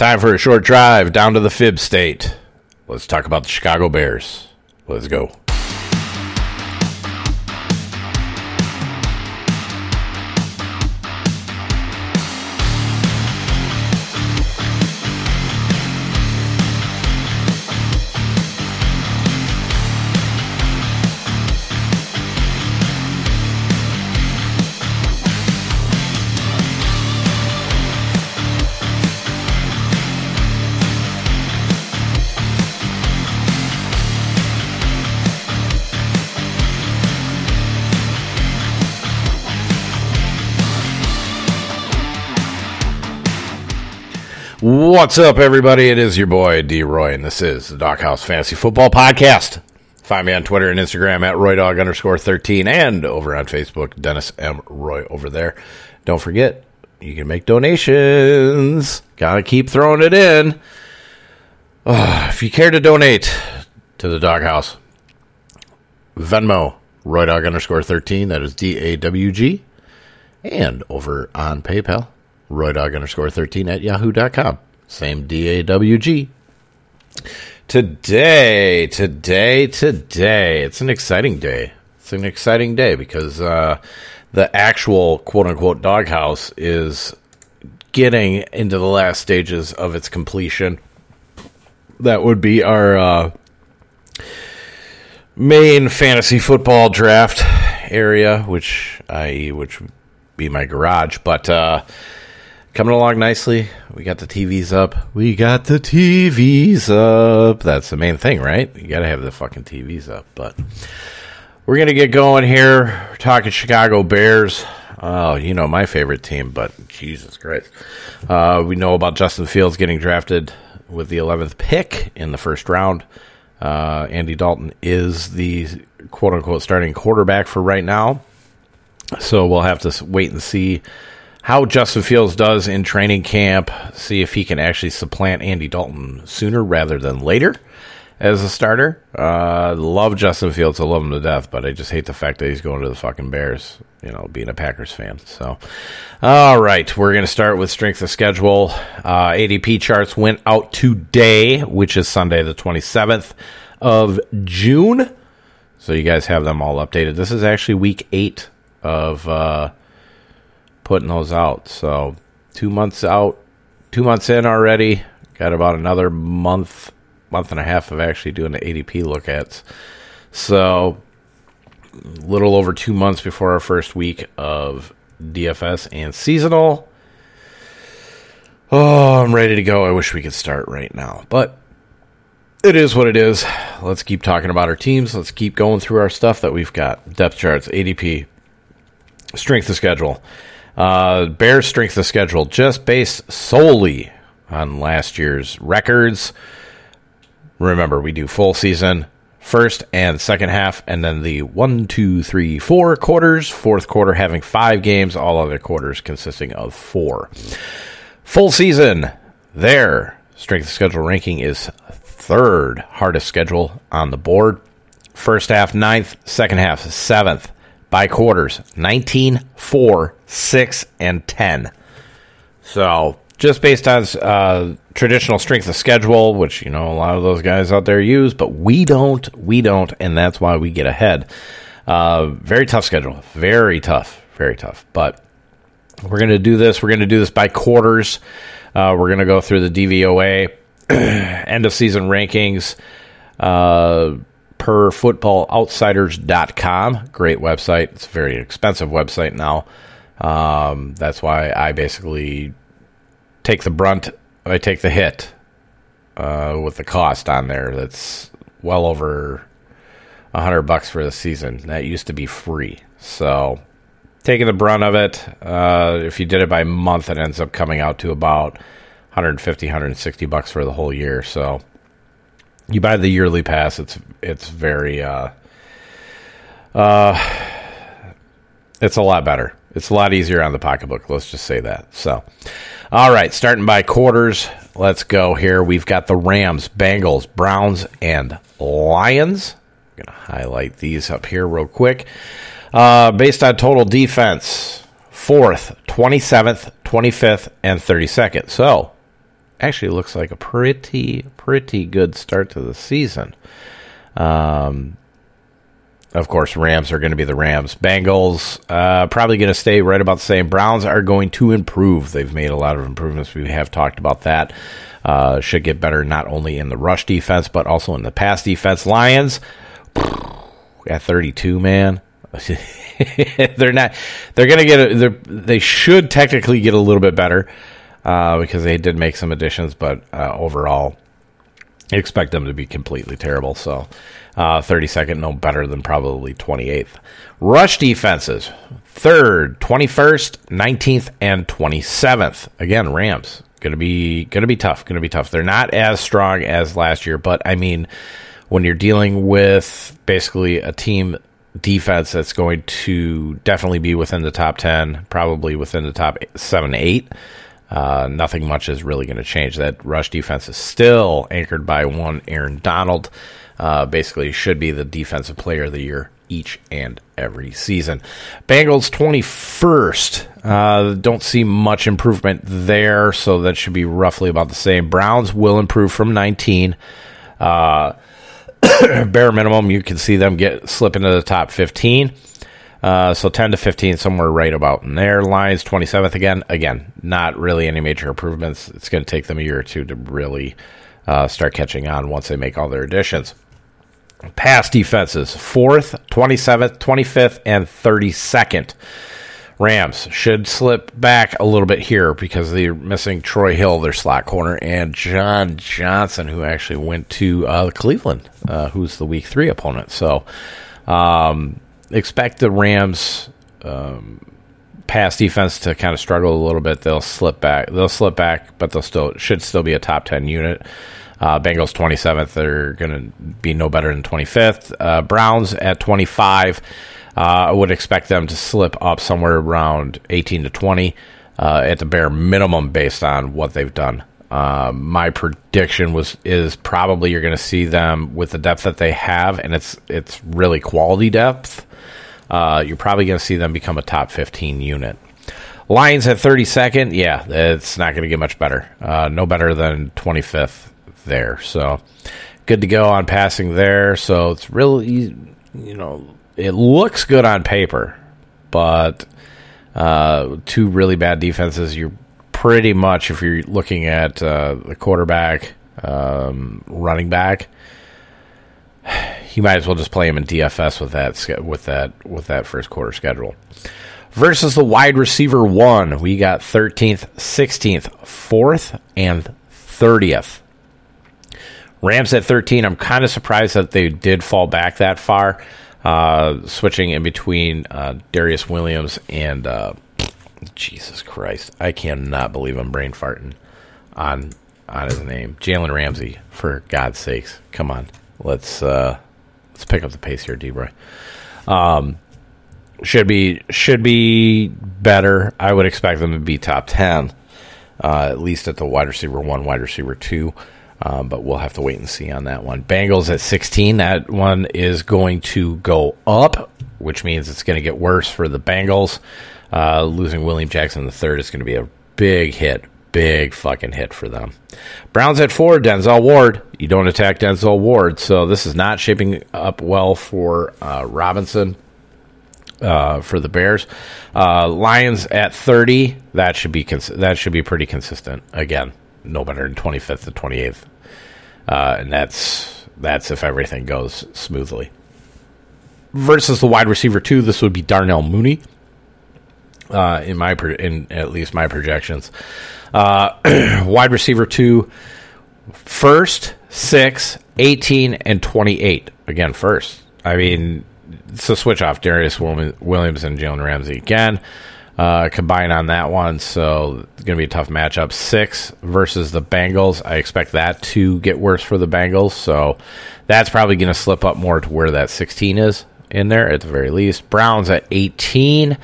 time for a short drive down to the Fib State. Let's talk about the Chicago Bears. Let's go. What's up, everybody? It is your boy D Roy, and this is the Dawghouse Fantasy Football Podcast. Find me on Twitter and Instagram at RoyDawg underscore 13 and over on Facebook, Dennis M. Roy over there. Don't forget, you can make donations. Gotta keep throwing it in. Uh, if you care to donate to the Dawghouse, Venmo, RoyDawg underscore 13, that is D A W G, and over on PayPal, roydawg underscore 13 at yahoo.com. Same D-A-W-G. Today, today, today, it's an exciting day. It's an exciting day because uh, the actual quote unquote doghouse is getting into the last stages of its completion. That would be our uh, main fantasy football draft area, which i.e., which would be my garage. But uh, coming along nicely. We got the TVs up. We got the TVs up. That's the main thing, right? You got to have the fucking TVs up. But we're going to get going here. We're talking Chicago Bears. Oh, you know, my favorite team, but Jesus Christ. Uh, we know about Justin Fields getting drafted with the 11th pick in the first round. Uh, Andy Dalton is the quote unquote starting quarterback for right now. So we'll have to wait and see how Justin Fields does in training camp, see if he can actually supplant Andy Dalton sooner rather than later as a starter. Uh, love Justin Fields. I love him to death, but I just hate the fact that he's going to the fucking Bears, you know, being a Packers fan. So, all right, we're going to start with strength of schedule. Uh, ADP charts went out today, which is Sunday, the 27th of June. So you guys have them all updated. This is actually week eight of. Uh, putting those out. So two months out, two months in already. Got about another month, month and a half of actually doing the ADP look at. So little over two months before our first week of DFS and seasonal. Oh, I'm ready to go. I wish we could start right now, but it is what it is. Let's keep talking about our teams. Let's keep going through our stuff that we've got depth charts, ADP, strength of schedule. Uh, Bears strength of schedule just based solely on last year's records. Remember, we do full season, first and second half, and then the one, two, three, four quarters. Fourth quarter having five games, all other quarters consisting of four. Full season, their strength of schedule ranking is third hardest schedule on the board. First half, ninth, second half, seventh by quarters 19, 4, 6, and 10. So just based on uh, traditional strength of schedule, which you know a lot of those guys out there use, but we don't, we don't, and that's why we get ahead. Uh, very tough schedule, very tough, very tough. But we're going to do this. We're going to do this by quarters. Uh, we're going to go through the DVOA end of season rankings. Uh, per footballoutsiders.com. Great website. It's a very expensive website now. Um, that's why I basically take the brunt, I take the hit uh, with the cost on there. That's well over a hundred bucks for the season. That used to be free. So taking the brunt of it, uh, if you did it by month, it ends up coming out to about 150, 160 bucks for the whole year. So you buy the yearly pass, it's it's very uh, uh, it's a lot better. It's a lot easier on the pocketbook. Let's just say that. So, all right, starting by quarters. Let's go here. We've got the Rams, Bengals, Browns, and Lions. I'm gonna highlight these up here real quick. Uh, based on total defense, fourth, twenty seventh, twenty fifth, and thirty second. So actually looks like a pretty, pretty good start to the season. Um, of course, Rams are going to be the Rams. Bengals uh, probably going to stay right about the same. Browns are going to improve. They've made a lot of improvements. We have talked about that. Uh, should get better not only in the rush defense but also in the pass defense. Lions at 32, man. they're not. They're going to get. A, they should technically get a little bit better uh, because they did make some additions, but uh, overall, expect them to be completely terrible. So, uh, 32nd, no better than probably 28th. Rush defenses, third, 21st, 19th, and 27th. Again, Rams to be to be tough. To be tough. They're not as strong as last year, but I mean, when you're dealing with basically a team defense that's going to definitely be within the top 10, probably within the top 7 8. Uh, nothing much is really going to change. That rush defense is still anchored by one Aaron Donald. Uh, basically, should be the defensive player of the year each and every season. Bengals 21st. Uh, don't see much improvement there, so that should be roughly about the same. Browns will improve from 19. Uh, bare minimum, you can see them get slip into the top 15. Uh, so 10 to 15, somewhere right about in there. Lions 27th again. Again, not really any major improvements. It's going to take them a year or two to really uh, start catching on once they make all their additions. Pass defenses 4th, 27th, 25th, and 32nd. Rams should slip back a little bit here because they're missing Troy Hill, their slot corner, and John Johnson, who actually went to uh, Cleveland, uh, who's the Week Three opponent. So um, expect the Rams um, pass defense to kind of struggle a little bit. They'll slip back. They'll slip back, but they'll still should still be a top ten unit. Uh, Bengals 27th. They're going to be no better than 25th. Uh, Browns at 25. Uh, I would expect them to slip up somewhere around 18 to 20 uh, at the bare minimum based on what they've done. Uh, my prediction was is probably you're going to see them with the depth that they have, and it's it's really quality depth. Uh, you're probably going to see them become a top 15 unit. Lions at 32nd, yeah, it's not going to get much better. Uh, no better than 25th there. So good to go on passing there. So it's really, you know, it looks good on paper, but uh, two really bad defenses. You're pretty much, if you're looking at uh, the quarterback, um, running back, you might as well just play him in DFS with that with that with that first quarter schedule. Versus the wide receiver one, we got 13th, 16th, 4th, and 30th. Rams at 13. I'm kind of surprised that they did fall back that far uh, switching in between uh, Darious Williams and uh, Jesus Christ, I cannot believe I'm brain farting on on his name, Jalen Ramsey. For God's sakes, come on, let's uh, let's pick up the pace here, Debray. Um, should be should be better. I would expect them to be top ten, uh, at least at the wide receiver one, wide receiver two. Um, but we'll have to wait and see on that one. Bengals at 16. That one is going to go up, which means it's going to get worse for the Bengals. Uh, losing William Jackson the third is going to be a big hit, big fucking hit for them. Browns at four. Denzel Ward. You don't attack Denzel Ward, so this is not shaping up well for uh, Robinson. Uh, for the Bears, uh, Lions at thirty. That should be cons- that should be pretty consistent. Again, no better than 25th to 28th. Uh, and that's that's if everything goes smoothly. Versus the wide receiver two, this would be Darnell Mooney. Uh, in my in at least my projections, uh, wide receiver two, first, six, 18, and 28. Again, first. I mean, a switch off Darious Williams and Jalen Ramsey again uh, combine on that one. So it's going to be a tough matchup. Six versus the Bengals. I expect that to get worse for the Bengals. So that's probably going to slip up more to where that 16 is in there at the very least. Browns at 18.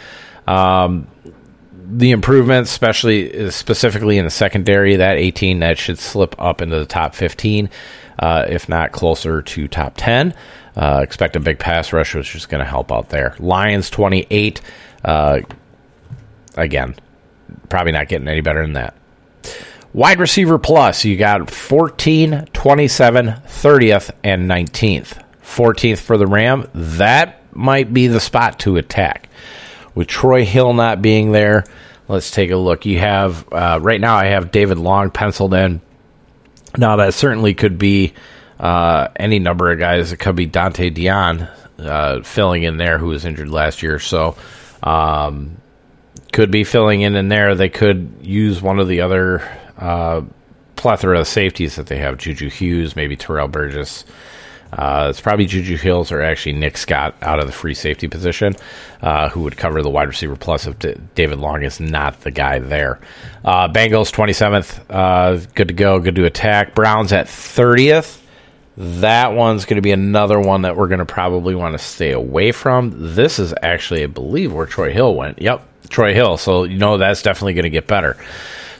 Um, the improvements, especially specifically in the secondary, that 18 that should slip up into the top 15, uh, if not closer to top 10. Uh, expect a big pass rush, which is going to help out there. Lions 28. Uh, again, probably not getting any better than that. Wide receiver plus, you got 14, 27, 30th, and 19th. 14th for the Ram. That might be the spot to attack. With Troy Hill not being there, let's take a look. You have, uh, right now, I have David Long penciled in. Now, that certainly could be uh, any number of guys. It could be Dante Dion uh, filling in there, who was injured last year. So, um, could be filling in in there. They could use one of the other uh, plethora of safeties that they have Juju Hughes, maybe Terrell Burgess. Uh, it's probably Juju Hills or actually Nick Scott out of the free safety position, uh, who would cover the wide receiver plus if D- David Long is not the guy there. Uh, Bengals 27th, uh, good to go, good to attack. Browns at 30th. That one's going to be another one that we're going to probably want to stay away from. This is actually, I believe, where Troy Hill went. Yep, Troy Hill. So, you know, that's definitely going to get better.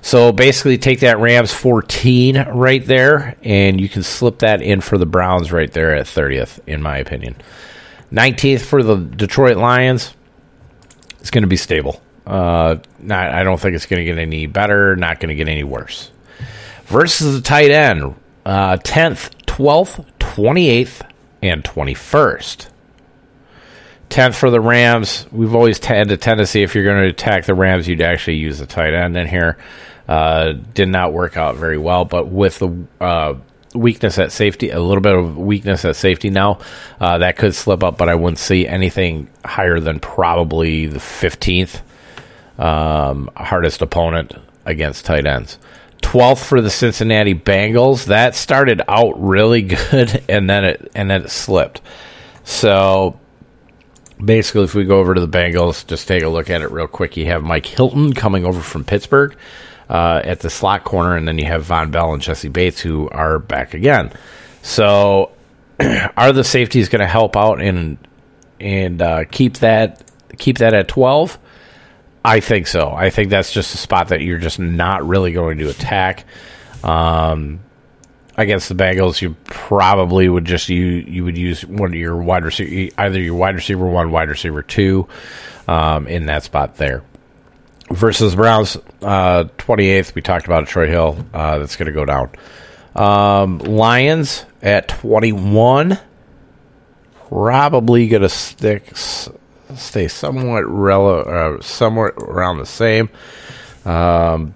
So basically, take that Rams 14 right there, and you can slip that in for the Browns right there at 30th, in my opinion. 19th for the Detroit Lions. It's going to be stable. Uh, not, I don't think it's going to get any better, not going to get any worse. Versus the tight end, uh, 10th, 12th, 28th, and 21st. 10th for the Rams. We've always had a tendency, if you're going to attack the Rams, you'd actually use the tight end in here. Uh, did not work out very well, but with the uh, weakness at safety, a little bit of weakness at safety now, uh, that could slip up, but I wouldn't see anything higher than probably the 15th um, hardest opponent against tight ends. 12th for the Cincinnati Bengals. That started out really good, and then it and then it slipped. So basically, if we go over to the Bengals, just take a look at it real quick. You have Mike Hilton coming over from Pittsburgh uh, at the slot corner, and then you have Von Bell and Jessie Bates who are back again. So, are the safeties going to help out and and uh, keep that keep that at twelve? I think so. I think that's just a spot that you're just not really going to attack. Um, against the Bengals, you probably would just you you would use one of your wide receiver, either your wide receiver one, wide receiver two, um, in that spot there versus Browns, uh, 28th. We talked about Troy Hill. Uh, that's going to go down. Um, Lions at 21. Probably going to stick, stay somewhat rele- uh, somewhat around the same. Um,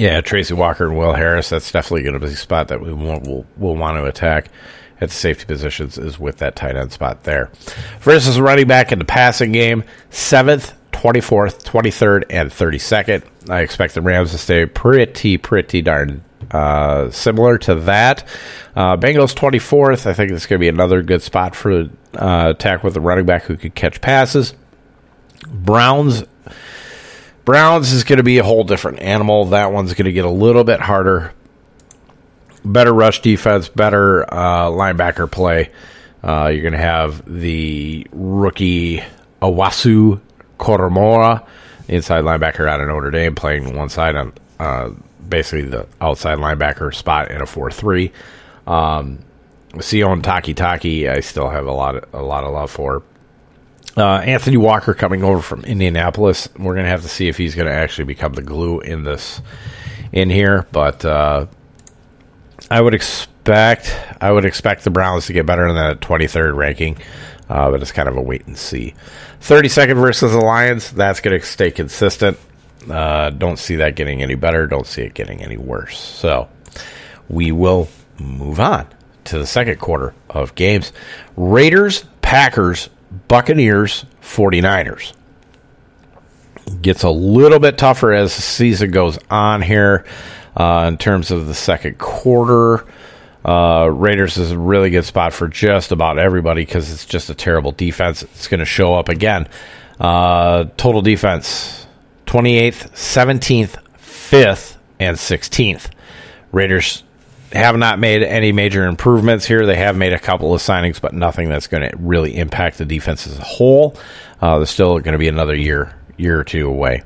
yeah, Tracy Walker and Will Harris. That's definitely going to be a spot that we want, we'll, we'll want to attack at the safety positions is with that tight end spot there. Versus running back in the passing game, seventh 24th, 23rd, and 32nd. I expect the Rams to stay pretty, pretty darn uh, similar to that. Uh, Bengals 24th. I think it's going to be another good spot for uh, attack with a running back who could catch passes. Browns. Browns is going to be a whole different animal. That one's going to get a little bit harder. Better rush defense, better uh, linebacker play. Uh, you're going to have the rookie Owusu Koramoah, inside linebacker out of Notre Dame, playing one side on uh, basically the outside linebacker spot in a four-three. Um, Sione Takitaki, I still have a lot of, a lot of love for. Uh, Anthony Walker coming over from Indianapolis. We're going to have to see if he's going to actually become the glue in this in here, but uh, I would expect I would expect the Browns to get better than that 23rd ranking, uh, but it's kind of a wait and see. 32nd versus the Lions, that's going to stay consistent. Uh, don't see that getting any better. Don't see it getting any worse. So we will move on to the second quarter of games. Raiders, Packers, Buccaneers, 49ers. Gets a little bit tougher as the season goes on here uh, in terms of the second quarter. Uh, Raiders is a really good spot for just about everybody because it's just a terrible defense. It's going to show up again. Uh, total defense 28th, 17th, 5th, and 16th. Raiders have not made any major improvements here. They have made a couple of signings, but nothing that's going to really impact the defense as a whole. Uh, they're still going to be another year, year or two away.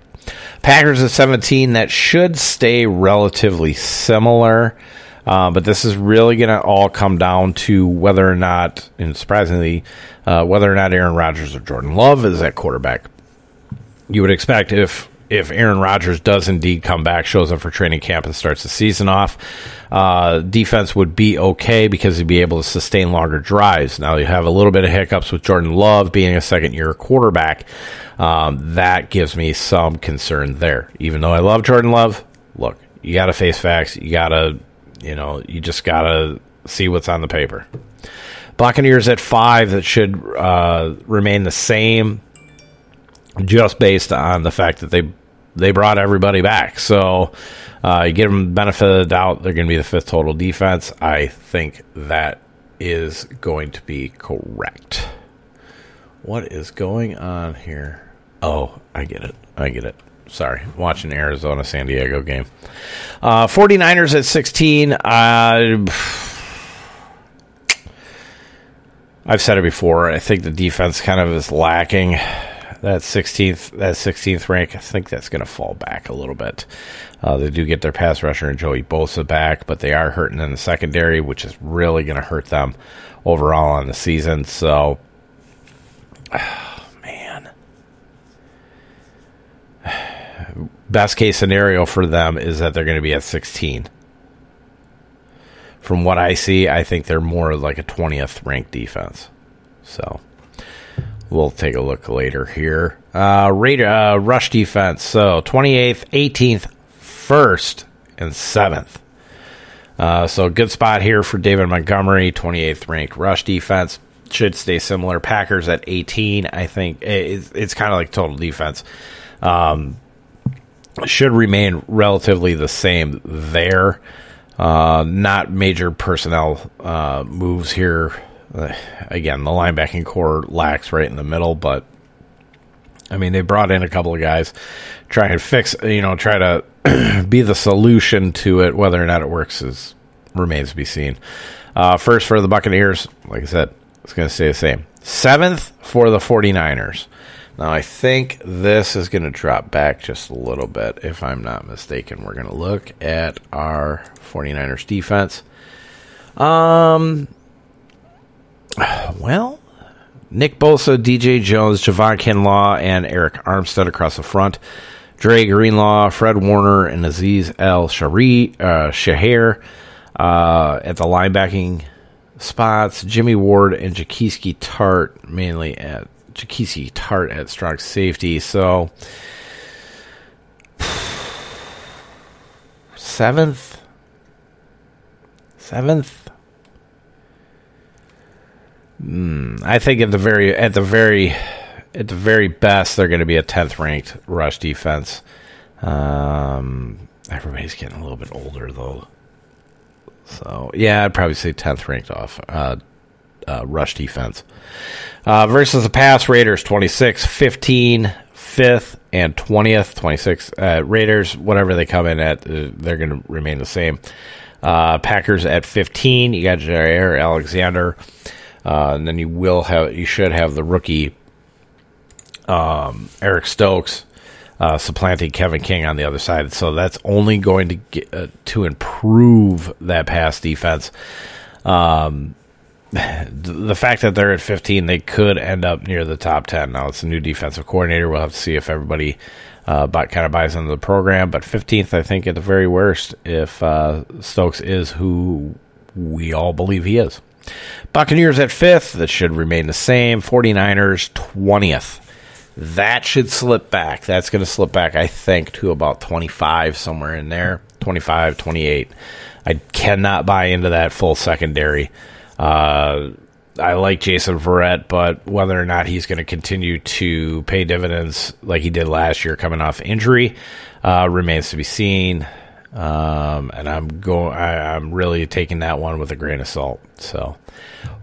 Packers at 17, that should stay relatively similar. Uh, but this is really going to all come down to whether or not, and surprisingly, uh, whether or not Aaron Rodgers or Jordan Love is at quarterback. You would expect if if Aaron Rodgers does indeed come back, shows up for training camp, and starts the season off, uh, defense would be okay because he'd be able to sustain longer drives. Now you have a little bit of hiccups with Jordan Love being a second year quarterback. Um, that gives me some concern there. Even though I love Jordan Love, look, you got to face facts. You got to, you know, you just got to see what's on the paper. Buccaneers at five, that should uh, remain the same, just based on the fact that they they brought everybody back. So uh, you give them the benefit of the doubt; they're going to be the fifth total defense. I think that is going to be correct. What is going on here? Oh, I get it. I get it. Sorry, watching Arizona San Diego game. Uh, 49ers at 16. Uh, I've said it before. I think the defense kind of is lacking. That 16th, that 16th rank, I think that's going to fall back a little bit. Uh, they do get their pass rusher and Joey Bosa back, but they are hurting in the secondary, which is really going to hurt them overall on the season. So, man, best case scenario for them is that they're going to be at 16 from what I see, I think they're more like a 20th ranked defense. So we'll take a look later here. Uh, rate, uh, rush defense. So 28th, 18th, 1st, and 7th. Uh, so good spot here for David Montgomery, 28th ranked rush defense. Should stay similar. Packers at 18. I think it's, it's kind of like total defense. Um, should remain relatively the same there. Uh, not major personnel uh, moves here. Again, the linebacking corps lacks right in the middle, but I mean they brought in a couple of guys, try and fix, you know, try to be the solution to it. Whether or not it works is remains to be seen. Uh, first for the Buccaneers, like I said, it's going to stay the same. Seventh for the 49ers. Now, I think this is going to drop back just a little bit, if I'm not mistaken. We're going to look at our 49ers defense. Um, well, Nick Bosa, DJ Jones, Javon Kinlaw, and Arik Armstead across the front. Dre Greenlaw, Fred Warner, and Azeez Al-Shaair, uh, Shahir uh, at the linebacking spots. Jimmy Ward and Jaquiski Tartt mainly at Jaquiski Tartt at strong safety. So seventh, seventh. Mm, I think at the very at the very at the very best they're going to be a tenth ranked rush defense. Um, everybody's getting a little bit older though, so yeah, I'd probably say tenth ranked off uh, uh, rush defense. Uh, versus the pass Raiders 26, 15, 5th, and 20th. 26 uh, Raiders, whatever they come in at, uh, they're going to remain the same. Uh, Packers at 15. You got Jaire Alexander. Uh, and then you will have, you should have the rookie um, Eric Stokes. Uh, supplanting Kevin King on the other side. So that's only going to get uh, to improve that pass defense. Um, the fact that they're at 15, they could end up near the top 10. Now it's a new defensive coordinator. We'll have to see if everybody uh, kind of buys into the program. But 15th, I think, at the very worst, if uh, Stokes is who we all believe he is. Buccaneers at fifth, that should remain the same. 49ers 20th. That should slip back. That's going to slip back, I think, to about 25, somewhere in there. 25, 28. I cannot buy into that full secondary. Uh, I like Jason Verrett, but whether or not he's going to continue to pay dividends like he did last year, coming off injury, uh, remains to be seen. Um, and I'm going. I'm really taking that one with a grain of salt. So,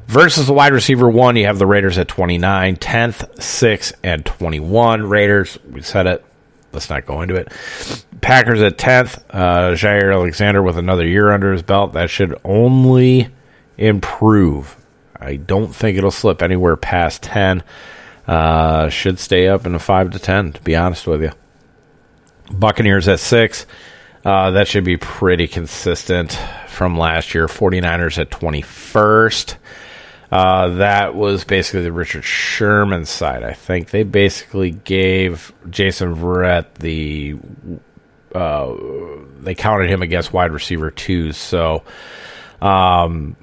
versus the wide receiver one, you have the Raiders at 29, 10th, 6, and 21. Raiders, we said it. Let's not go into it. Packers at 10th. Uh, Jaire Alexander with another year under his belt. That should only improve. I don't think it'll slip anywhere past 10. Uh, should stay up in a 5 to 10, to be honest with you. Buccaneers at 6. Uh, that should be pretty consistent from last year. 49ers at 21st. Uh, that was basically the Richard Sherman side. I think they basically gave Jason Verrett the. Uh, they counted him against wide receiver twos. So, um,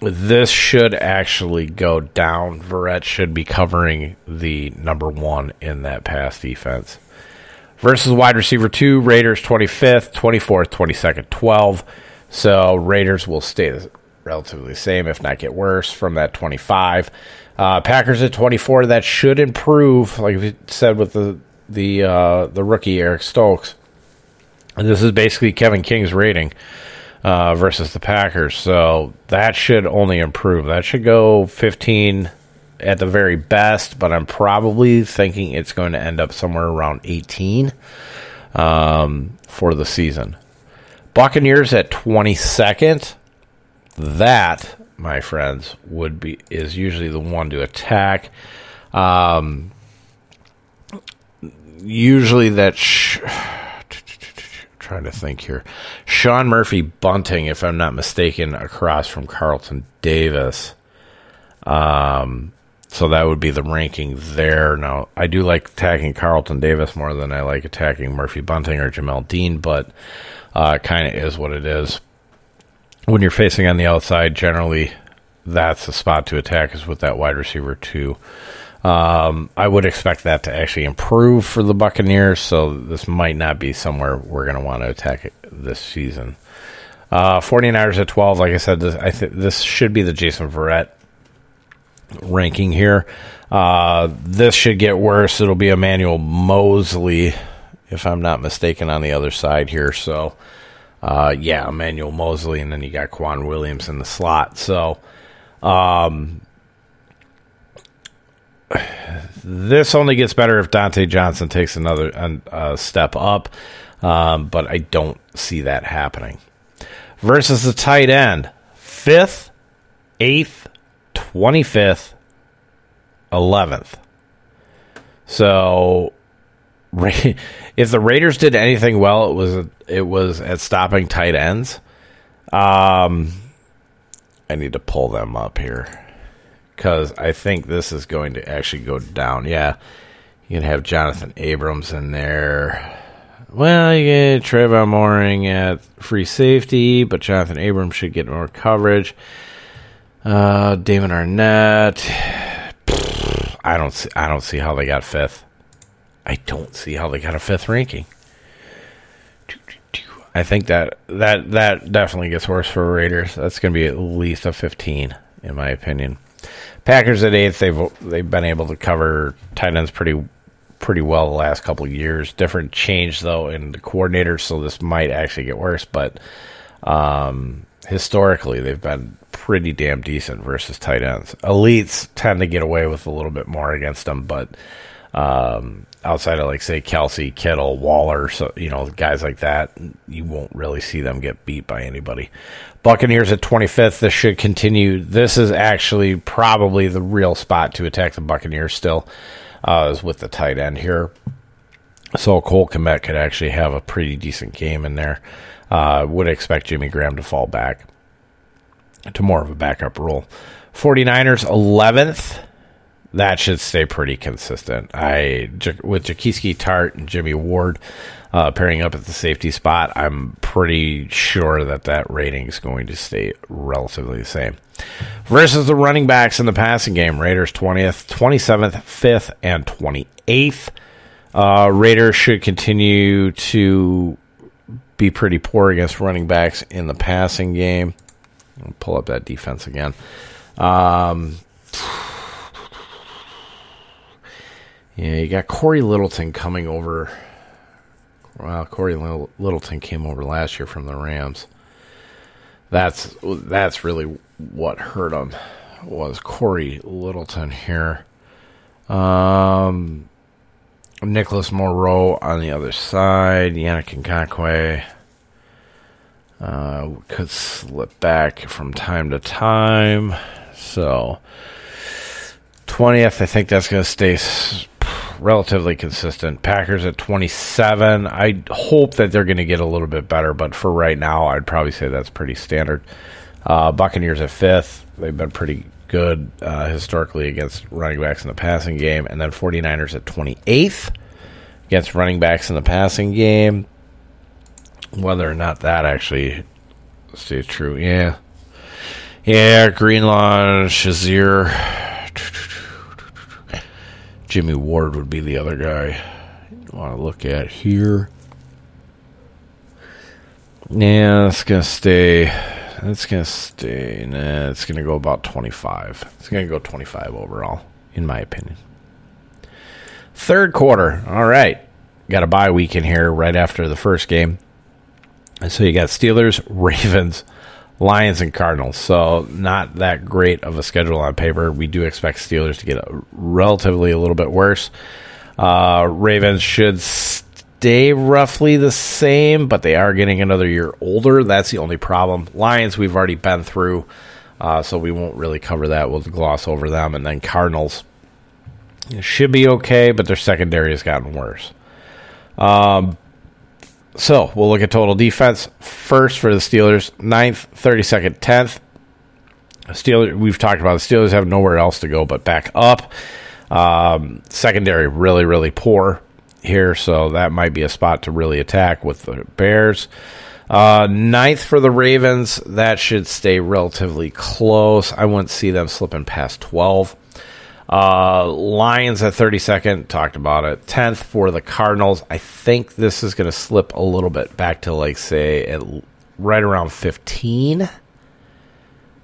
this should actually go down. Verrett should be covering the number one in that pass defense. Versus wide receiver two, Raiders 25th, 24th, 22nd, 12. So Raiders will stay relatively the same, if not get worse, from that 25. Uh, Packers at 24. That should improve, like we said with the the uh, the rookie Eric Stokes. And this is basically Kevin King's rating uh, versus the Packers, so that should only improve. That should go 15 at the very best, but I'm probably thinking it's going to end up somewhere around 18 um, for the season. Buccaneers at 22nd. That, my friends, would be is usually the one to attack. Um, usually that. Sh- trying to think here. Sean Murphy Bunting, if I'm not mistaken, across from Carlton Davis. Um, so that would be the ranking there. Now, I do like attacking Carlton Davis more than I like attacking Murphy Bunting or Jamel Dean, but uh, kind of is what it is. When you're facing on the outside, generally that's the spot to attack is with that wide receiver too. Um, I would expect that to actually improve for the Buccaneers, so this might not be somewhere we're going to want to attack this season. Uh, 49ers at 12, like I said, this, I th- this should be the Jason Verrett ranking here. Uh, this should get worse. It'll be Emmanuel Moseley, if I'm not mistaken, on the other side here. So, uh, yeah, Emmanuel Moseley, and then you got K'Waun Williams in the slot. So, um, this only gets better if Dontae Johnson takes another uh, step up, um, but I don't see that happening. Versus the tight end, fifth, eighth, 25th, 11th. So if the Raiders did anything well, it was it was at stopping tight ends. Um, I need to pull them up here because I think this is going to actually go down. Yeah, you can have Jonathan Abrams in there. Well, you get Trevor Moehrig at free safety, but Jonathan Abrams should get more coverage. Uh, Damon Arnette. I don't see. I don't see how they got fifth. I don't see how they got a fifth ranking. I think that that that definitely gets worse for Raiders. That's going to be at least a 15, in my opinion. Packers at eighth. They've they've been able to cover tight ends pretty pretty well the last couple years. Different change though in the coordinators, so this might actually get worse. But um, historically, they've been pretty damn decent versus tight ends. Elites tend to get away with a little bit more against them, but um, outside of like say Kelsey, Kittle, Waller, so you know guys like that, you won't really see them get beat by anybody. Buccaneers at 25th. This should continue. This is actually probably the real spot to attack the Buccaneers. Still, uh, is with the tight end here. So Cole Kmet could actually have a pretty decent game in there. Uh, would expect Jimmy Graham to fall back to more of a backup role. 49ers 11th. That should stay pretty consistent. I with Jaquiski Tartt and Jimmy Ward uh, pairing up at the safety spot, I'm pretty sure that that rating is going to stay relatively the same. Versus the running backs in the passing game, Raiders 20th, 27th, 5th, and 28th. Uh, Raiders should continue to be pretty poor against running backs in the passing game. I'll pull up that defense again. Um, yeah, you got Cory Littleton coming over. Well, Cory Littleton came over last year from the Rams. That's that's really what hurt him was Cory Littleton here. Um, Nicholas Morrow on the other side. Yannick Ngakoue uh, could slip back from time to time. So, 20th, I think that's going to stay relatively consistent. Packers at 27. I hope that they're going to get a little bit better, but for right now, I'd probably say that's pretty standard. Uh, Buccaneers at fifth. They've been pretty good uh, historically against running backs in the passing game. And then 49ers at 28th against running backs in the passing game. Whether or not that actually stays true. Yeah. Yeah, Greenlaw, Shazier. Jimmy Ward would be the other guy you want to look at here. Yeah, it's gonna stay. It's gonna stay. Nah, it's gonna go about twenty-five. It's gonna go twenty-five overall, in my opinion. Third quarter. All right, got a bye week in here right after the first game, so you got Steelers, Ravens, Lions, and Cardinals. So not that great of a schedule on paper. We do expect Steelers to get a, relatively a little bit worse. Uh, Ravens should stay roughly the same, but they are getting another year older. That's the only problem. Lions, we've already been through, uh, so we won't really cover that. We'll gloss over them. And then Cardinals should be okay, but their secondary has gotten worse. Um, so we'll look at total defense first for the Steelers, ninth, thirty second, tenth. Steelers, we've talked about the Steelers have nowhere else to go but back up. Um, secondary really, really poor here, so that might be a spot to really attack with the Bears. Uh, ninth for the Ravens, that should stay relatively close. I wouldn't see them slipping past 12. Uh, Lions at 32nd, talked about it. 10th for the Cardinals. I think this is going to slip a little bit back to, like, say, at right around 15.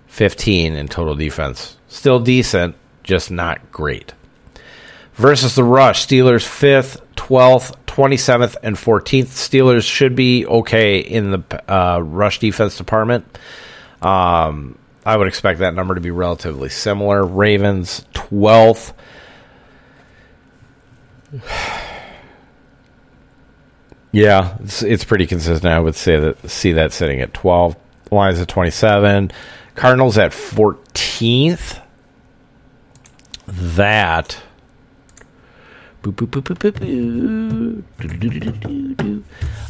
15 in total defense. Still decent, just not great versus the Rush. Steelers fifth, twelfth, twenty seventh, and fourteenth. Steelers should be okay in the uh, rush defense department. Um, I would expect that number to be relatively similar. Ravens twelfth. Yeah, it's, it's pretty consistent. I would say that see that sitting at twelve. Lions at twenty seven. Cardinals at fourteenth. That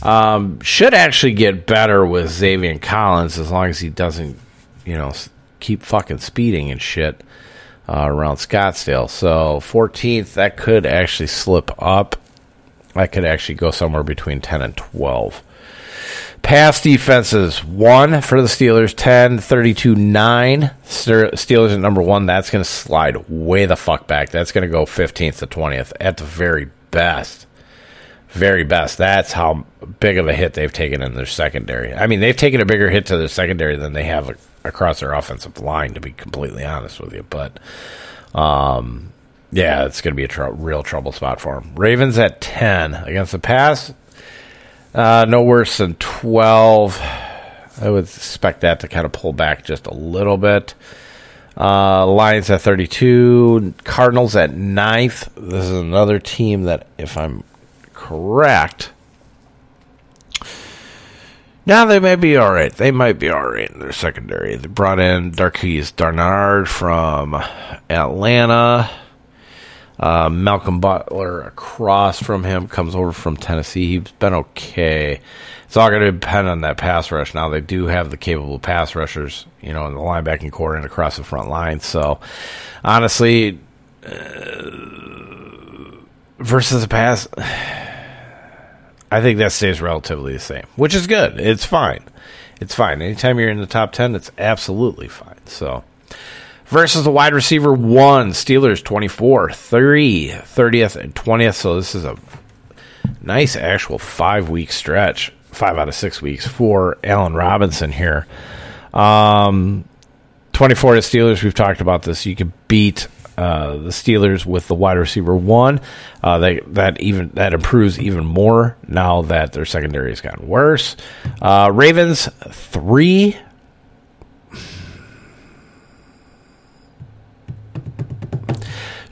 um, should actually get better with Xavier Collins as long as he doesn't, you know, keep fucking speeding and shit uh, around Scottsdale. So 14th, that could actually slip up. That could actually go somewhere between 10 and 12. Pass defenses, one for the Steelers, 10, 32, 9. Steelers at number one. That's going to slide way the fuck back. That's going to go 15th to 20th at the very best. Very best. That's how big of a hit they've taken in their secondary. I mean, they've taken a bigger hit to their secondary than they have across their offensive line, to be completely honest with you. But, um, yeah, it's going to be a tr- real trouble spot for them. Ravens at 10 against the pass. Uh, no worse than 12. I would expect that to kind of pull back just a little bit. Uh, Lions at 32. Cardinals at ninth. This is another team that, if I'm correct, now they may be all right. They might be all right in their secondary. They brought in Darqueze Dennard from Atlanta. Uh, Malcolm Butler across from him comes over from Tennessee. He's been okay. It's all going to depend on that pass rush. Now they do have the capable pass rushers, you know, in the linebacking corps and across the front line. So honestly, uh, versus the pass, I think that stays relatively the same, which is good. It's fine. It's fine. Anytime you're in the top ten, it's absolutely fine. So versus the wide receiver one. Steelers 24, 30, 30th, and 20th. So this is a nice actual five week stretch, five out of six weeks for Allen Robinson here. Um, 24 to Steelers. We've talked about this. You can beat uh, the Steelers with the wide receiver one. Uh, that even that improves even more now that their secondary has gotten worse. Uh, Ravens three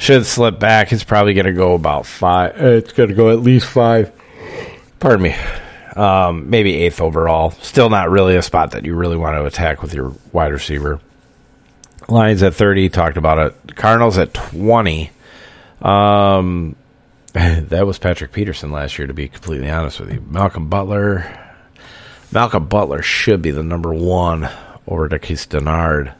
should slip back. It's probably going to go about five. Uh, it's going to go at least five. Pardon me. Um, maybe eighth overall. Still not really a spot that you really want to attack with your wide receiver. Lions at 30, talked about it. Cardinals at 20. Um, that was Patrick Peterson last year, to be completely honest with you. Malcolm Butler. Malcolm Butler should be the number one over to Case Dennard.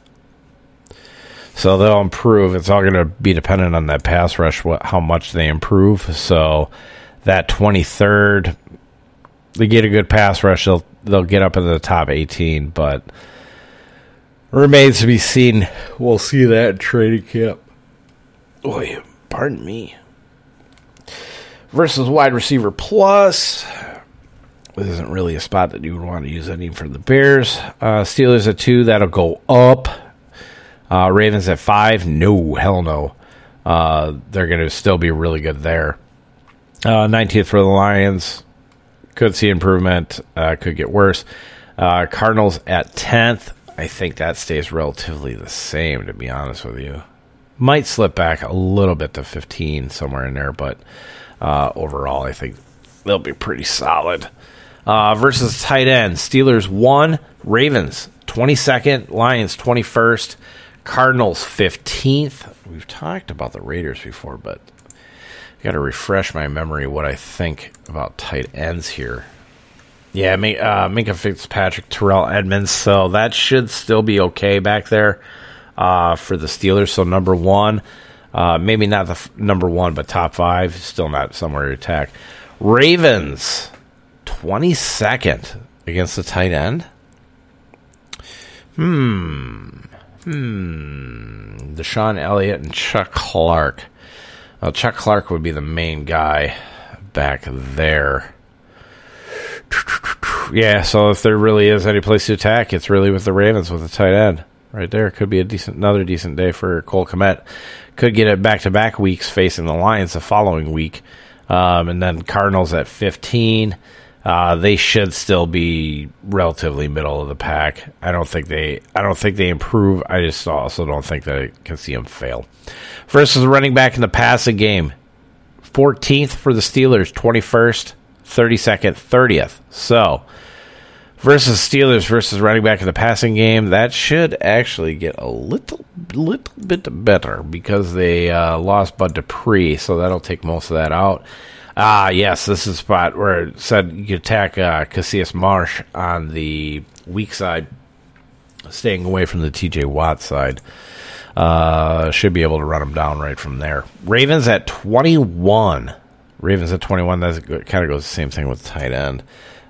So they'll improve. It's all going to be dependent on that pass rush, what, how much they improve. So that 23rd, they get a good pass rush, they'll they'll get up in the top 18, but remains to be seen. We'll see that in training camp. Boy, pardon me. Versus wide receiver plus. This isn't really a spot that you would want to use any for the Bears. Uh, Steelers at two, that'll go up. Uh, Ravens at five, no, hell no. Uh, they're going to still be really good there. Uh, 19th for the Lions. Could see improvement. Uh, could get worse. Uh, Cardinals at 10th. I think that stays relatively the same, to be honest with you. Might slip back a little bit to 15 somewhere in there, but uh, overall, I think they'll be pretty solid. Versus tight end Steelers 1, Ravens 22nd, Lions 21st, Cardinals 15th. We've talked about the Raiders before, but I got to refresh my memory what I think about tight ends here. Yeah, uh, Minkah Fitzpatrick, Terrell Edmunds. So that should still be okay back there uh, for the Steelers. So number one, uh, maybe not the f- number one, but top five, still not somewhere to attack. Ravens, 22nd against the tight end. Hmm. Hmm. DeShon Elliott and Chuck Clark. Well, Chuck Clark would be the main guy back there. Yeah, so if there really is any place to attack, it's really with the Ravens with the tight end right there. Could be a decent, another decent day for Cole Kmet. Could get it back to back weeks facing the Lions the following week, um, and then Cardinals at fifteen. Uh, they should still be relatively middle of the pack. I don't think they. I don't think they improve. I just also don't think that I can see them fail. Versus running back in the passing game, 14th for the Steelers, 21st, 32nd, 30th. So versus Steelers versus running back in the passing game, that should actually get a little little bit better because they uh, lost Bud Dupree, so that'll take most of that out. Ah, yes, this is a spot where it said you attack uh, Cassius Marsh on the weak side, staying away from the TJ Watt side. Uh, should be able to run them down right from there. Ravens at 21. Ravens at 21. That kind of goes the same thing with tight end.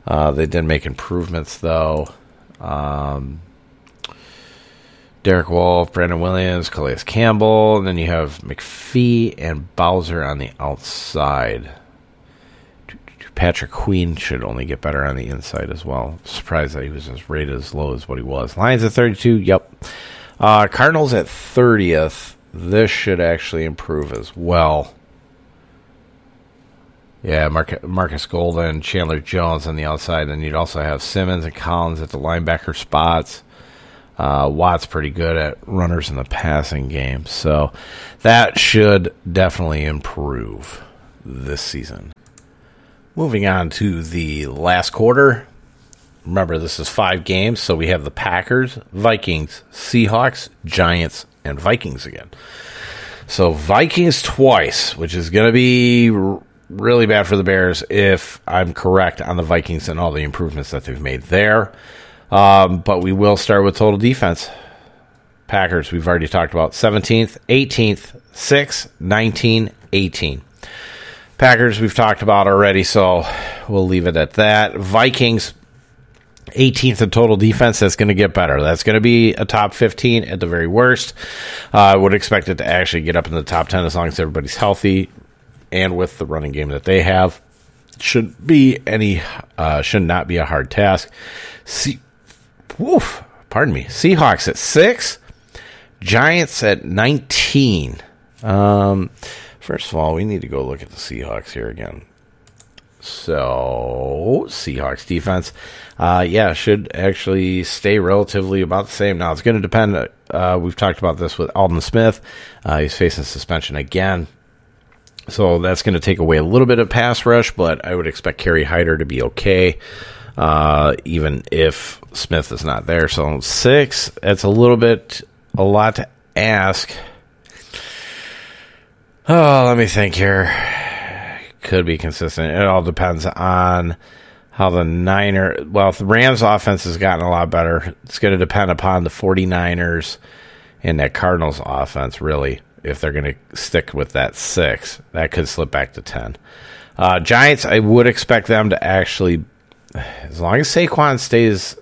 Uh, they did make improvements, though. Um, Derek Wolfe, Brandon Williams, Calais Campbell, and then you have McPhee and Bowser on the outside. Patrick Queen should only get better on the inside as well. Surprised that he was as rated as low as what he was. Lions at 32, yep. Uh, Cardinals at 30th. This should actually improve as well. Yeah, Marcus Golden, Chandler Jones on the outside. Then you'd also have Simmons and Collins at the linebacker spots. Uh, Watt's pretty good at runners in the passing game. So that should definitely improve this season. Moving on to the last quarter. Remember, this is five games, so we have the Packers, Vikings, Seahawks, Giants, and Vikings again. So Vikings twice, which is going to be really bad for the Bears if I'm correct on the Vikings and all the improvements that they've made there. Um, but we will start with total defense. Packers, we've already talked about 17th, 18th, 6, 19, 18. Packers, we've talked about already, so we'll leave it at that. Vikings, 18th in total defense. That's going to get better. That's going to be a top 15 at the very worst. Uh, I would expect it to actually get up in the top 10 as long as everybody's healthy and with the running game that they have. Should be any, uh, should not be a hard task. See, woof, pardon me. Seahawks at six, Giants at 19. Um, First of all, we need to go look at the Seahawks here again. So, Seahawks defense, uh, yeah, should actually stay relatively about the same. Now, it's going to depend. Uh, we've talked about this with Aldon Smith. Uh, he's facing suspension again. So, that's going to take away a little bit of pass rush, but I would expect Kerry Hyder to be okay, uh, even if Smith is not there. So, six, that's a little bit, a lot to ask. Oh, let me think here. Could be consistent. It all depends on how the Niner, well, the Rams offense has gotten a lot better. It's going to depend upon the 49ers and that Cardinals offense, really, if they're going to stick with that six. That could slip back to 10. Uh, Giants, I would expect them to actually, as long as Saquon stays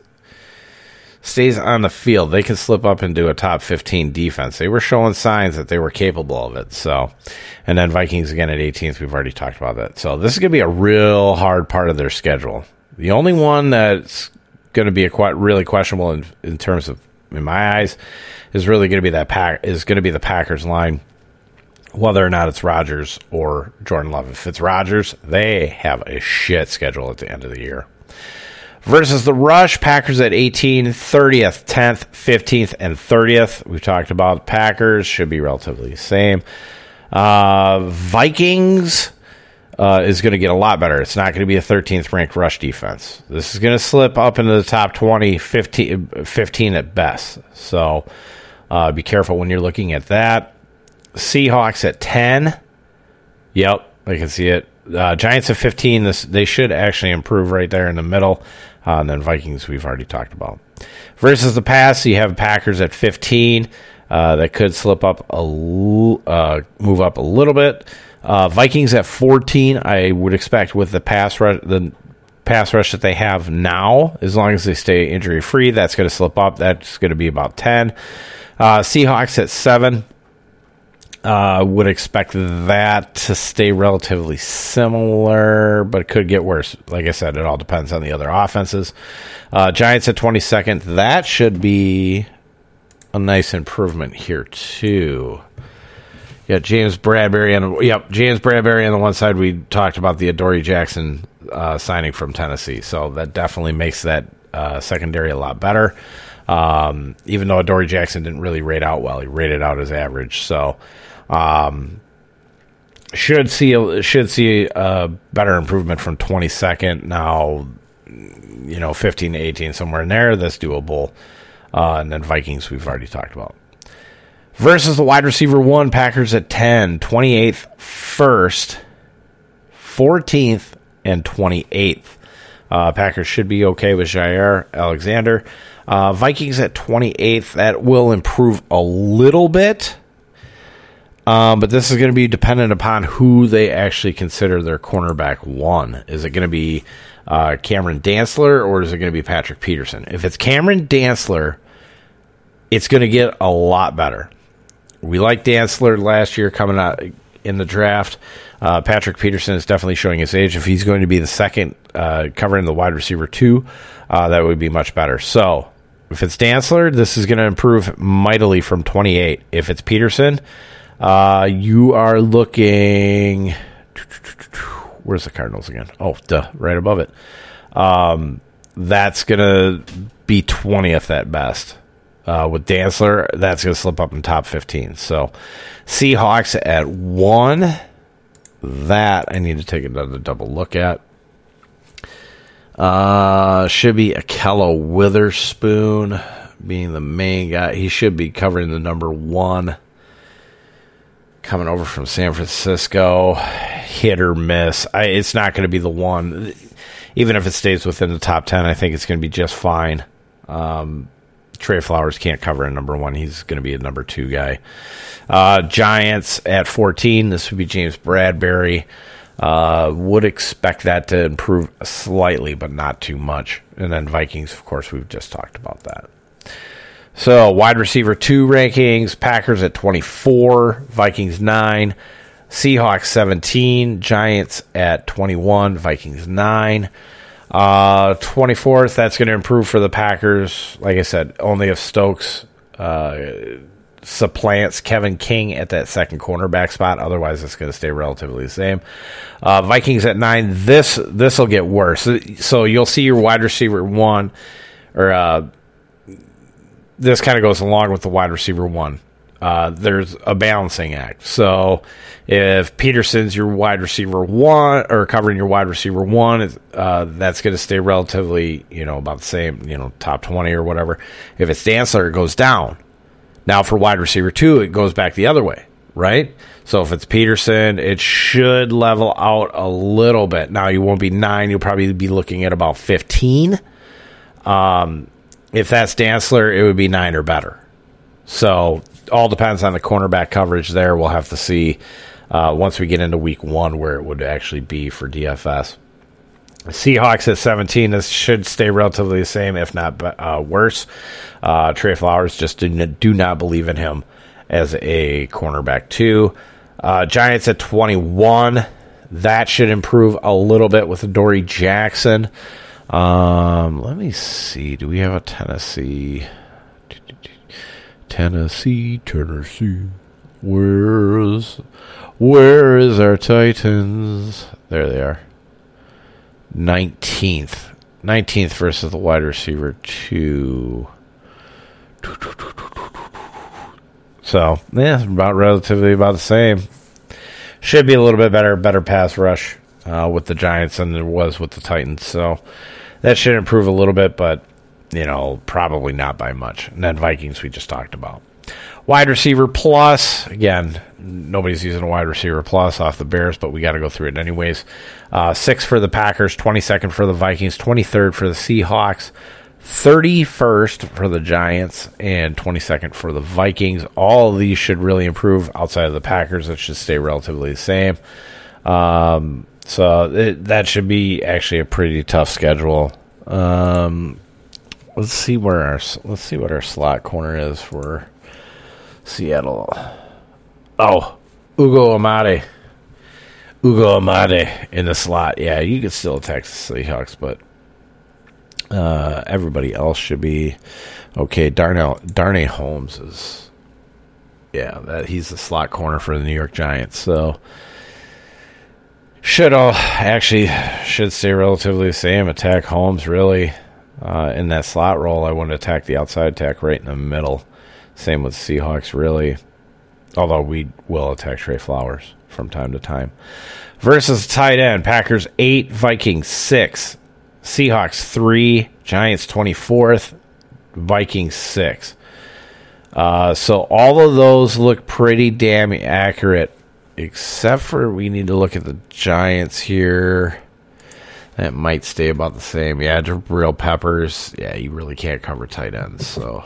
stays on the field, they can slip up into a top 15 defense. They were showing signs that they were capable of it. So, and then Vikings again at 18th. We've already talked about that. So this is going to be a real hard part of their schedule. The only one that's going to be a quite really questionable in, in terms of, in my eyes, is really going to be that pack is going to be the Packers line. Whether or not it's Rodgers or Jordan Love. If it's Rodgers, they have a shit schedule at the end of the year versus the Rush. Packers at 18, 30th, 10th, 15th, and 30th. We've talked about Packers, should be relatively the same. Uh, Vikings uh, is going to get a lot better. It's not going to be a 13th ranked rush defense. This is going to slip up into the top 20, 15, 15 at best. So uh, be careful when you're looking at that. Seahawks at 10. Yep, I can see it. Uh, Giants at 15. This they should actually improve right there in the middle. Uh, and then Vikings, we've already talked about. Versus the pass, you have Packers at 15. Uh, that could slip up a uh, move up a little bit. Uh, Vikings at 14. I would expect with the pass rush, the pass rush that they have now, as long as they stay injury free, that's going to slip up. That's going to be about 10. Uh, Seahawks at seven. Uh, would expect that to stay relatively similar, but it could get worse. Like I said, it all depends on the other offenses. Uh, Giants at 22nd. That should be a nice improvement here, too. Yeah, James Bradberry and yep, James Bradberry on the one side. We talked about the Adoree Jackson uh, signing from Tennessee, so that definitely makes that uh, secondary a lot better. Um, even though Adoree Jackson didn't really rate out well, he rated out as average. So um, should see should see a better improvement from 22nd now. You know, 15 to 18 somewhere in there. That's doable. Uh, and then Vikings we've already talked about. Versus the wide receiver one, Packers at 10, 28th, first, 14th, and 28th. Uh, Packers should be okay with Jaire Alexander. Uh, Vikings at 28th. That will improve a little bit. Um, but this is going to be dependent upon who they actually consider their cornerback one. Is it going to be uh, Cameron Dantzler or is it going to be Patrick Peterson? If it's Cameron Dantzler, it's going to get a lot better. We like Dantzler last year coming out in the draft. Uh, Patrick Peterson is definitely showing his age. If he's going to be the second uh, covering the wide receiver two, uh, that would be much better. So if it's Dantzler, this is going to improve mightily from 28. If it's Peterson, uh, you are looking. Where's the Cardinals again? Oh, duh, right above it. Um, that's gonna be twentieth at best. Uh, with Dantzler, that's gonna slip up in top fifteen. So, Seahawks at one. That I need to take another double look at. Uh, should be Ahkello Witherspoon being the main guy. He should be covering the number one coming over from San Francisco, hit or miss. I, it's not going to be the one. Even if it stays within the top 10, I think it's going to be just fine. Um, Tre Flowers can't cover a number one. He's going to be a number two guy. Uh, Giants at 14. This would be James Bradberry. Uh, would expect that to improve slightly, but not too much. And then Vikings, of course, we've just talked about that. So wide receiver two rankings: Packers at twenty four, Vikings nine, Seahawks seventeen, Giants at twenty one, Vikings nine. Uh, 24th, that's going to improve for the Packers. Like I said, only if Stokes uh, supplants Kevin King at that second cornerback spot. Otherwise, it's going to stay relatively the same. Uh, Vikings at nine. This this will get worse. So you'll see your wide receiver one, or uh, this kind of goes along with the wide receiver one. Uh, there's a balancing act. So if Peterson's your wide receiver one or covering your wide receiver one, uh, that's going to stay relatively, you know, about the same, you know, top 20 or whatever. If it's Dantzler, it goes down. Now for wide receiver two, it goes back the other way. right? So if it's Peterson, it should level out a little bit. Now you won't be nine; you'll probably be looking at about fifteen. Um, if that's Dantzler, it would be nine or better. So all depends on the cornerback coverage. There, we'll have to see uh, once we get into week one where it would actually be for DFS. Seahawks at 17. This should stay relatively the same, if not uh, worse. Uh, Tre Flowers just do, do not believe in him as a cornerback, too. Uh, Giants at 21. That should improve a little bit with Dory Jackson. Um, let me see. Do we have a Tennessee? Tennessee, Tennessee. Where's where is our Titans? There they are. 19th. 19th versus the wide receiver 2. So, yeah, about relatively about the same. Should be a little bit better, better pass rush uh, with the Giants than there was with the Titans. So, that should improve a little bit, but, you know, probably not by much. And then Vikings we just talked about. Wide receiver plus, again, nobody's using a wide receiver plus off the Bears, but we got to go through it anyways. Uh, six for the Packers, 22nd for the Vikings, 23rd for the Seahawks, 31st for the Giants, and 22nd for the Vikings. All of these should really improve outside of the Packers. It should stay relatively the same. Um, so it, that should be actually a pretty tough schedule. Um, let's see where our let's see what our slot corner is for Seattle. Oh, Ugo Amadi. Ugo Amadi in the slot. Yeah, you could still attack the Seahawks, but uh, everybody else should be okay. Darnell Darnay Holmes is yeah, that he's the slot corner for the New York Giants. So should all actually should stay relatively the same. Attack Holmes really uh, in that slot role. I want to attack the outside attack right in the middle. Same with Seahawks, really. Although we will attack Tre Flowers from time to time. Versus tight end, Packers 8, Vikings 6, Seahawks 3, Giants 24th, Vikings 6. Uh, so all of those look pretty damn accurate, except for we need to look at the Giants here. That might stay about the same. Yeah, Jabril Peppers. Yeah, you really can't cover tight ends, so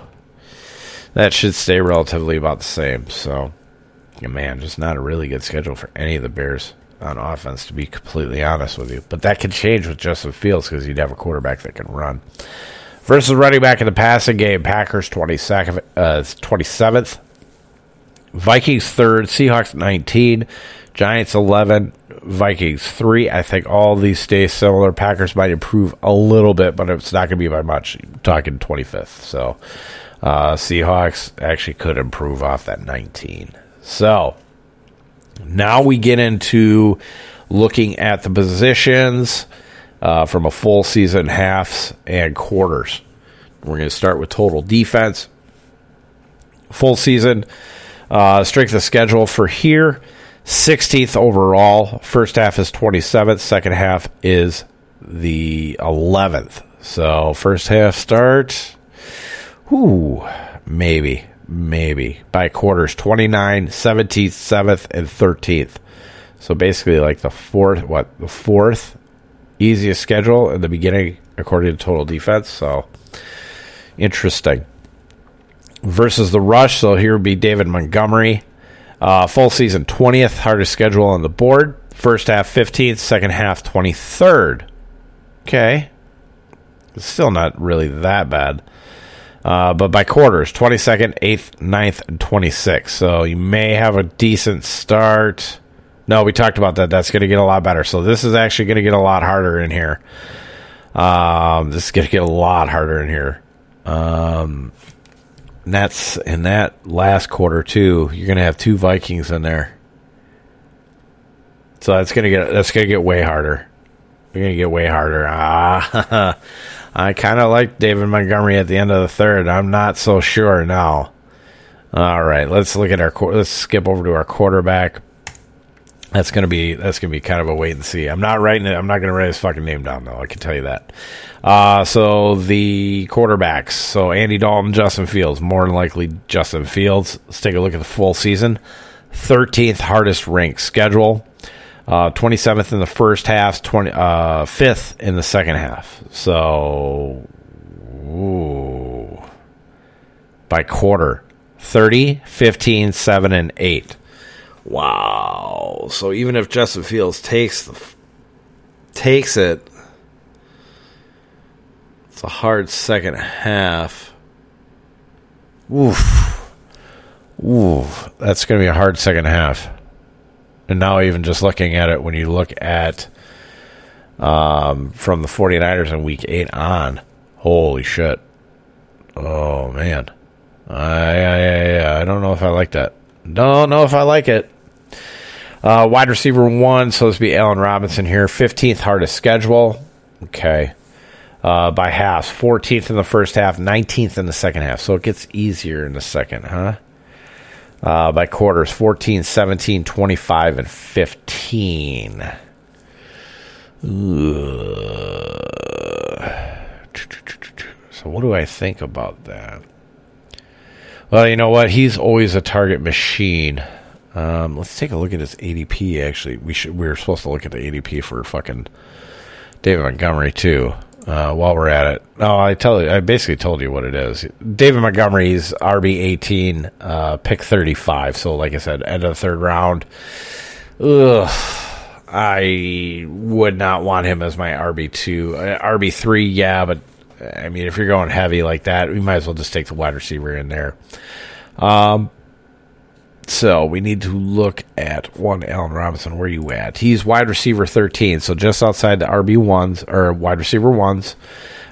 that should stay relatively about the same. So, yeah, man, just not a really good schedule for any of the Bears on offense, to be completely honest with you. But that could change with Justin Fields because you'd have a quarterback that can run. Versus running back in the passing game, Packers 22nd, uh, 27th, Vikings 3rd, Seahawks 19, Giants 11, Vikings 3. I think all these stay similar. Packers might improve a little bit, but it's not going to be by much. Talking 25th. So uh, Seahawks actually could improve off that 19. So now we get into looking at the positions uh, from a full season, halves, and quarters. We're going to start with total defense. Full season, uh, strength of schedule for here 16th overall. First half is 27th, second half is the 11th. So, first half start Ooh, maybe, maybe by quarters 29, 17th, 7th, and 13th. So basically, like the fourth, what, the fourth easiest schedule in the beginning according to total defense. So interesting. Versus the rush. So here would be David Montgomery. Uh, full season 20th, hardest schedule on the board. First half 15th, second half 23rd. Okay. It's still not really that bad. Uh, but by quarters 22nd, 8th, 9th, and 26th. So you may have a decent start. No, we talked about that. That's going to get a lot better. So this is actually going to get a lot harder in here. Um, this is going to get a lot harder in here. Um, that's in that last quarter too. You're going to have two Vikings in there. So that's going to get that's going to get way harder. You're going to get way harder. Ah. I kind of like David Montgomery at the end of the third. I'm not so sure now. All right, let's look at our let's skip over to our quarterback. That's gonna be that's gonna be kind of a wait and see. I'm not writing it. I'm not gonna write his fucking name down though. I can tell you that. Uh, so the quarterbacks. So Andy Dalton, Justin Fields. More than likely Justin Fields. Let's take a look at the full season. 13th hardest ranked schedule. Uh, 27th in the first half, 20, uh, 5th in the second half. So, ooh, by quarter 30, 15, 7, and 8. Wow. So even if Justin Fields takes the, takes it, it's a hard second half. Oof. Oof. That's going to be a hard second half. And now, even just looking at it, when you look at um, from the 49ers in week eight on, holy shit. Oh, man. I, I, I don't know if I like that. Don't know if I like it. Uh, wide receiver one, so this be Allen Robinson here. 15th hardest schedule. Okay. Uh, by halves. 14th in the first half, 19th in the second half. So it gets easier in the second, huh? Uh, by quarters 14, 17, 25, and 15. So, what do I think about that? Well, you know what? He's always a target machine. Um, let's take a look at his ADP. Actually, we should. We were supposed to look at the ADP for fucking David Montgomery too. Uh, while we're at it, oh, I tell you, I basically told you what it is. David Montgomery's RB eighteen, uh, pick thirty five. So, like I said, end of the third round. Ugh, I would not want him as my RB two, uh, RB three. Yeah, but I mean, if you're going heavy like that, we might as well just take the wide receiver in there. Um, so we need to look at one Allen Robinson. Where you at? He's wide receiver 13, so just outside the RB ones or wide receiver ones.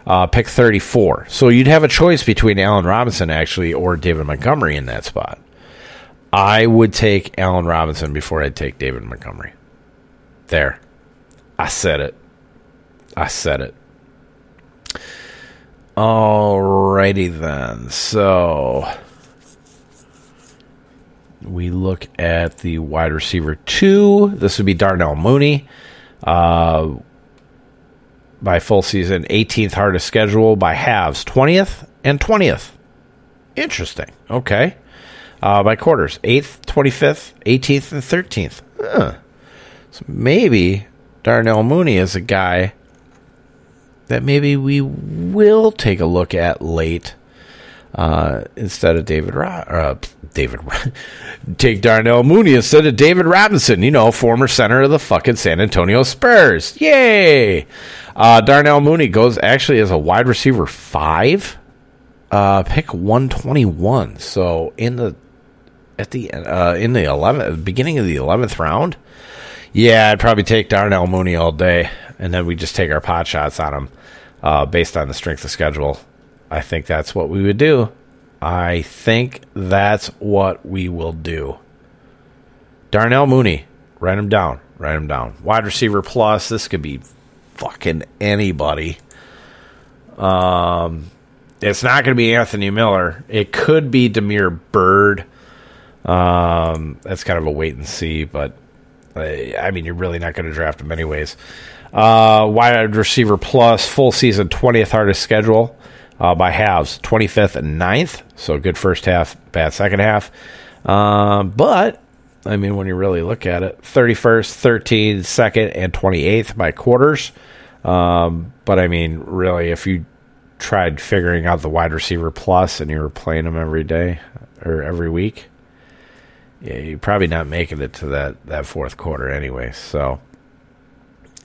Uh, pick 34. So you'd have a choice between Allen Robinson actually or David Montgomery in that spot. I would take Allen Robinson before I'd take David Montgomery. There. I said it. I said it. Alrighty then. So we look at the wide receiver two. This would be Darnell Mooney. Uh, by full season, 18th hardest schedule by halves, 20th and 20th. Interesting. Okay. Uh, by quarters, 8th, 25th, 18th, and 13th. Huh. So maybe Darnell Mooney is a guy that maybe we will take a look at late uh, instead of David Ro- uh, David take Darnell Mooney instead of David Robinson, you know, former center of the fucking San Antonio Spurs. Yay! Uh, Darnell Mooney goes actually as a wide receiver five, uh, pick one twenty one. So in the at the uh, in the eleventh beginning of the eleventh round, yeah, I'd probably take Darnell Mooney all day, and then we just take our pot shots on him based on the strength of schedule I think that's what we would do. I think that's what we will do. Darnell Mooney, write him down. Write him down. Wide receiver plus. This could be fucking anybody. Um, it's not going to be Anthony Miller. It could be Damiere Byrd. Um, that's kind of a wait and see, but uh, I mean, you're really not going to draft him anyways. Uh, wide receiver plus full season 20th hardest schedule uh, by halves 25th and 9th. So good first half, bad second half. Uh, but, I mean, when you really look at it, 31st, 13th, 2nd, and 28th by quarters. Um, but, I mean, really, if you tried figuring out the wide receiver plus and you were playing them every day or every week, yeah, you're probably not making it to that, that fourth quarter anyway. So,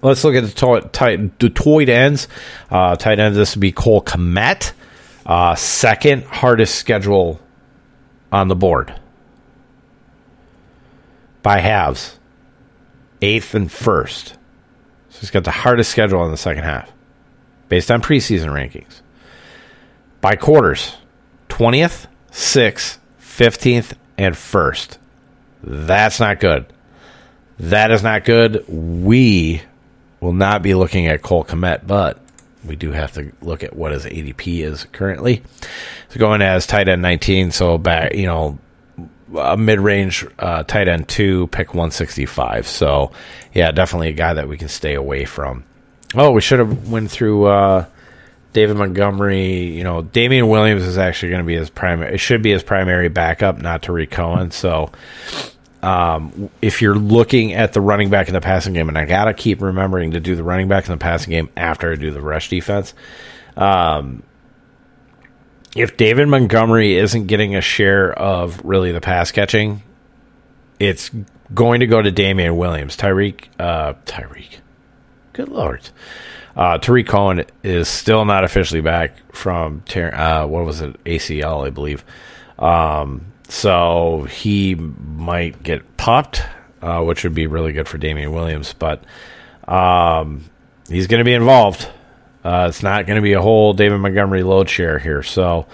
Let's look at the, to- tight, the tight ends. Uh, tight ends, this would be Cole Kmet. Uh, second hardest schedule on the board by halves. Eighth and first. So he's got the hardest schedule in the second half based on preseason rankings. By quarters 20th, 6th, 15th, and 1st. That's not good. That is not good. We will not be looking at Cole Kmet, but we do have to look at what his ADP is currently. So going as tight end 19, so back, you know, a mid-range uh, tight end two, pick 165. So yeah, definitely a guy that we can stay away from. Oh, we should have went through uh, David Montgomery. You know, Damien Williams is actually going to be his primary. It should be his primary backup, not Tarik Cohen. So um, if you're looking at the running back in the passing game, and I got to keep remembering to do the running back in the passing game after I do the rush defense. Um, if David Montgomery isn't getting a share of really the pass catching, it's going to go to Damien Williams. Tyreek, uh, Tyreek, good lord. Uh, Tarik Cohen is still not officially back from uh, what was it ACL, I believe. Um, so he might get popped, uh, which would be really good for Damien Williams. But um, he's going to be involved. Uh, it's not going to be a whole David Montgomery load share here. So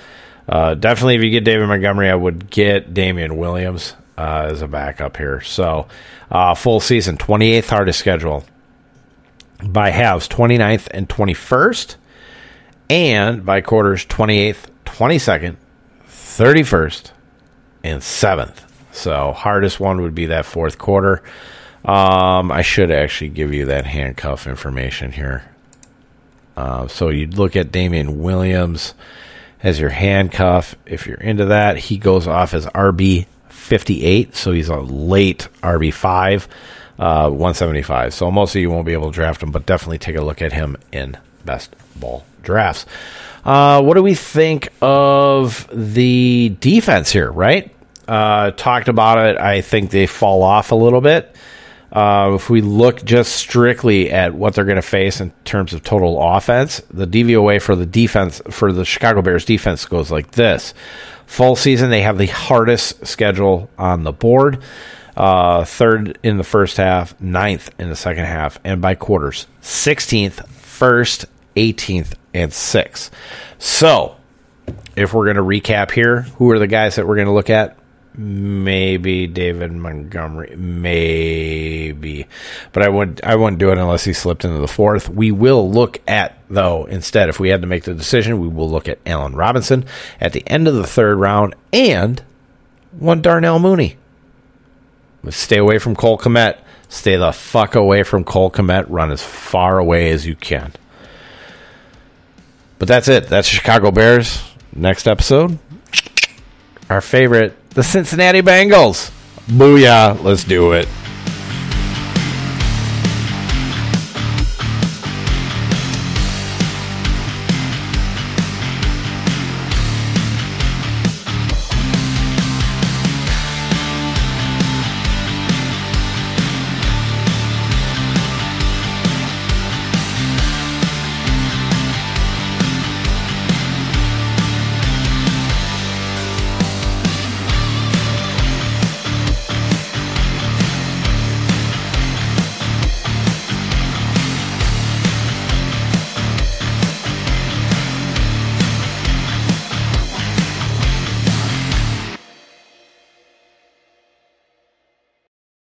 uh, definitely, if you get David Montgomery, I would get Damien Williams uh, as a backup here. So uh, full season, 28th hardest schedule by halves 29th and 21st, and by quarters 28th, 22nd, 31st, and 7th. So, hardest one would be that fourth quarter. Um, I should actually give you that handcuff information here. Uh, so, you'd look at Damien Williams as your handcuff. If you're into that, he goes off as RB 58, so he's a late RB 5 uh, 175. So most of you won't be able to draft him, but definitely take a look at him in best ball drafts. Uh, what do we think of the defense here, right? Uh, talked about it. I think they fall off a little bit. Uh, if we look just strictly at what they're going to face in terms of total offense, the DVOA for the defense for the Chicago Bears defense goes like this: full season they have the hardest schedule on the board uh, third in the first half, ninth in the second half, and by quarters, 16th, first, 18th, and 6th. So, if we're going to recap here, who are the guys that we're going to look at? Maybe David Montgomery, maybe, but I would I wouldn't do it unless he slipped into the fourth. We will look at though instead if we had to make the decision, we will look at Allen Robinson at the end of the third round and one Darnell Mooney. Stay away from Cole Kmet. Stay the fuck away from Cole Kmet. Run as far away as you can. But that's it. That's Chicago Bears. Next episode, our favorite, the Cincinnati Bengals. Booyah. Let's do it.